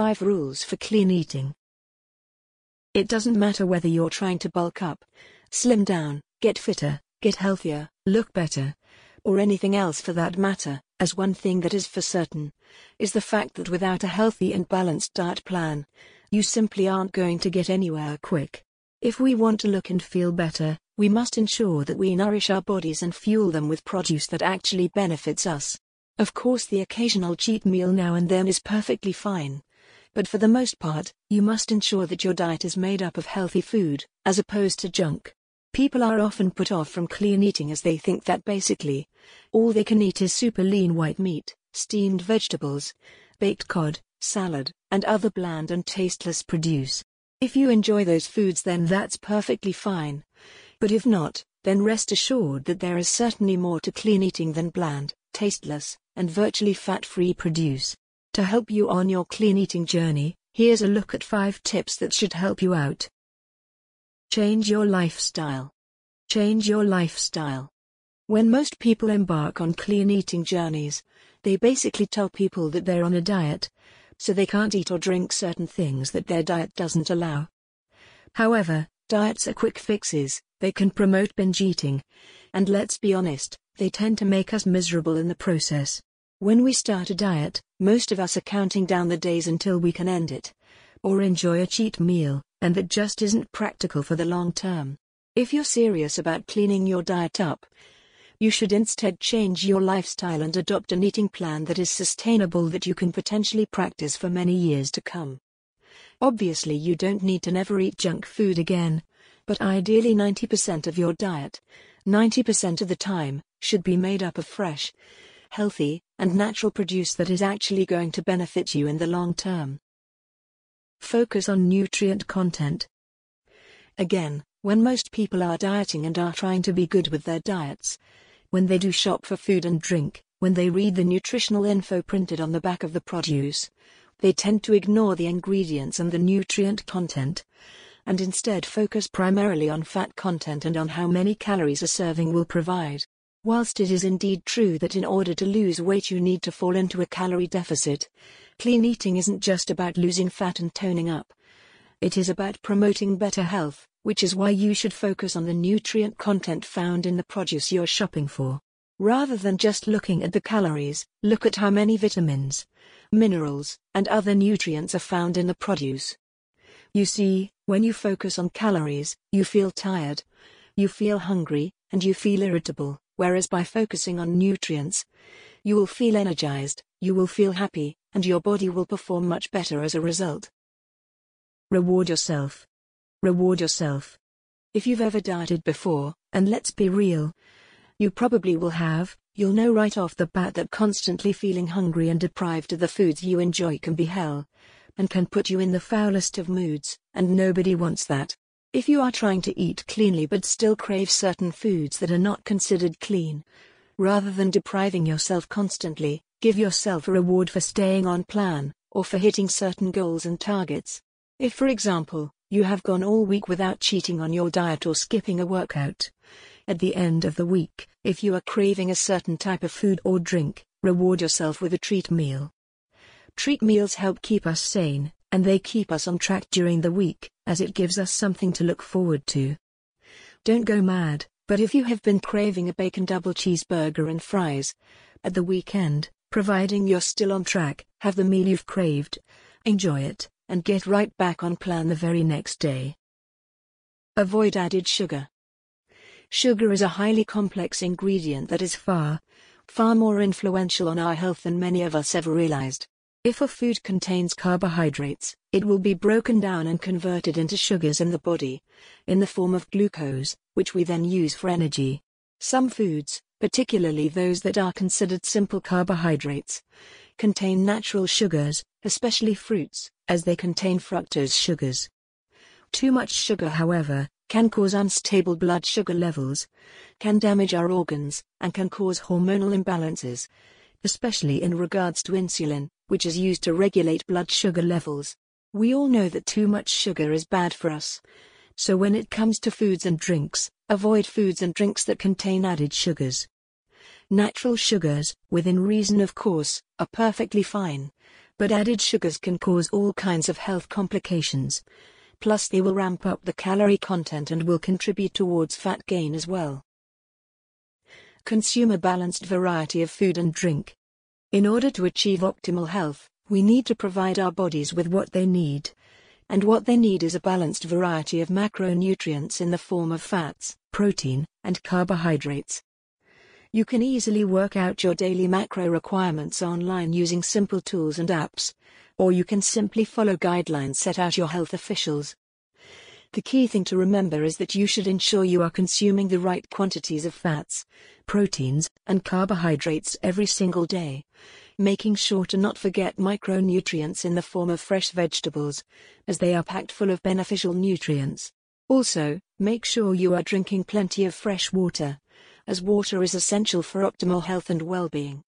5 Rules for Clean Eating. It doesn't matter whether you're trying to bulk up, slim down, get fitter, get healthier, look better, or anything else for that matter, as one thing that is for certain, is the fact that without a healthy and balanced diet plan, you simply aren't going to get anywhere quick. If we want to look and feel better, we must ensure that we nourish our bodies and fuel them with produce that actually benefits us. Of course, the occasional cheat meal now and then is perfectly fine. But for the most part, you must ensure that your diet is made up of healthy food, as opposed to junk. People are often put off from clean eating as they think that basically, all they can eat is super lean white meat, steamed vegetables, baked cod, salad, and other bland and tasteless produce. If you enjoy those foods, then that's perfectly fine. But if not, then rest assured that there is certainly more to clean eating than bland, tasteless, and virtually fat free produce. To help you on your clean eating journey, here's a look at 5 tips that should help you out. Change your lifestyle. Change your lifestyle. When most people embark on clean eating journeys, they basically tell people that they're on a diet, so they can't eat or drink certain things that their diet doesn't allow. However, diets are quick fixes, they can promote binge eating. And let's be honest, they tend to make us miserable in the process. When we start a diet, most of us are counting down the days until we can end it. Or enjoy a cheat meal, and that just isn't practical for the long term. If you're serious about cleaning your diet up, you should instead change your lifestyle and adopt an eating plan that is sustainable that you can potentially practice for many years to come. Obviously, you don't need to never eat junk food again, but ideally 90% of your diet, 90% of the time, should be made up of fresh, healthy, and natural produce that is actually going to benefit you in the long term. Focus on nutrient content. Again, when most people are dieting and are trying to be good with their diets, when they do shop for food and drink, when they read the nutritional info printed on the back of the produce, they tend to ignore the ingredients and the nutrient content, and instead focus primarily on fat content and on how many calories a serving will provide. Whilst it is indeed true that in order to lose weight you need to fall into a calorie deficit, clean eating isn't just about losing fat and toning up. It is about promoting better health, which is why you should focus on the nutrient content found in the produce you're shopping for. Rather than just looking at the calories, look at how many vitamins, minerals, and other nutrients are found in the produce. You see, when you focus on calories, you feel tired, you feel hungry, and you feel irritable, whereas by focusing on nutrients, you will feel energized, you will feel happy, and your body will perform much better as a result. Reward yourself. Reward yourself. If you've ever dieted before, and let's be real, you probably will have, you'll know right off the bat that constantly feeling hungry and deprived of the foods you enjoy can be hell, and can put you in the foulest of moods, and nobody wants that. If you are trying to eat cleanly but still crave certain foods that are not considered clean, rather than depriving yourself constantly, give yourself a reward for staying on plan, or for hitting certain goals and targets. If, for example, you have gone all week without cheating on your diet or skipping a workout. At the end of the week, if you are craving a certain type of food or drink, reward yourself with a treat meal. Treat meals help keep us sane, and they keep us on track during the week, as it gives us something to look forward to. Don't go mad, but if you have been craving a bacon double cheeseburger and fries, at the weekend, providing you're still on track, have the meal you've craved. Enjoy it and get right back on plan the very next day. Avoid added sugar. Sugar is a highly complex ingredient that is far, far more influential on our health than many of us ever realized. If a food contains carbohydrates, it will be broken down and converted into sugars in the body, in the form of glucose, which we then use for energy. Some foods, particularly those that are considered simple carbohydrates, contain natural sugars, especially fruits, as they contain fructose sugars. Too much sugar, however, can cause unstable blood sugar levels, can damage our organs, and can cause hormonal imbalances, especially in regards to insulin, which is used to regulate blood sugar levels. We all know that too much sugar is bad for us. So when it comes to foods and drinks, avoid foods and drinks that contain added sugars. Natural sugars, within reason of course, are perfectly fine, but added sugars can cause all kinds of health complications. Plus, they will ramp up the calorie content and will contribute towards fat gain as well. Consume a balanced variety of food and drink. In order to achieve optimal health, we need to provide our bodies with what they need. And what they need is a balanced variety of macronutrients in the form of fats, protein, and carbohydrates. You can easily work out your daily macro requirements online using simple tools and apps, or you can simply follow guidelines set out your health officials. The key thing to remember is that you should ensure you are consuming the right quantities of fats, proteins, and carbohydrates every single day, making sure to not forget micronutrients in the form of fresh vegetables, as they are packed full of beneficial nutrients. Also, make sure you are drinking plenty of fresh water, as water is essential for optimal health and well being.